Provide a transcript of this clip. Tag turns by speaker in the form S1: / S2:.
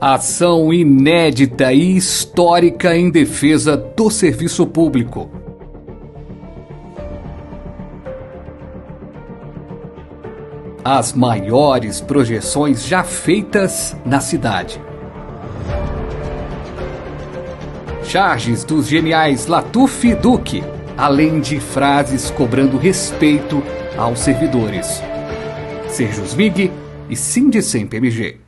S1: Ação inédita e histórica em defesa do serviço público. As maiores projeções já feitas na cidade. Charges dos geniais Latuf e Duque, além de frases cobrando respeito aos servidores. Sejus Vig e Sindicem PMG.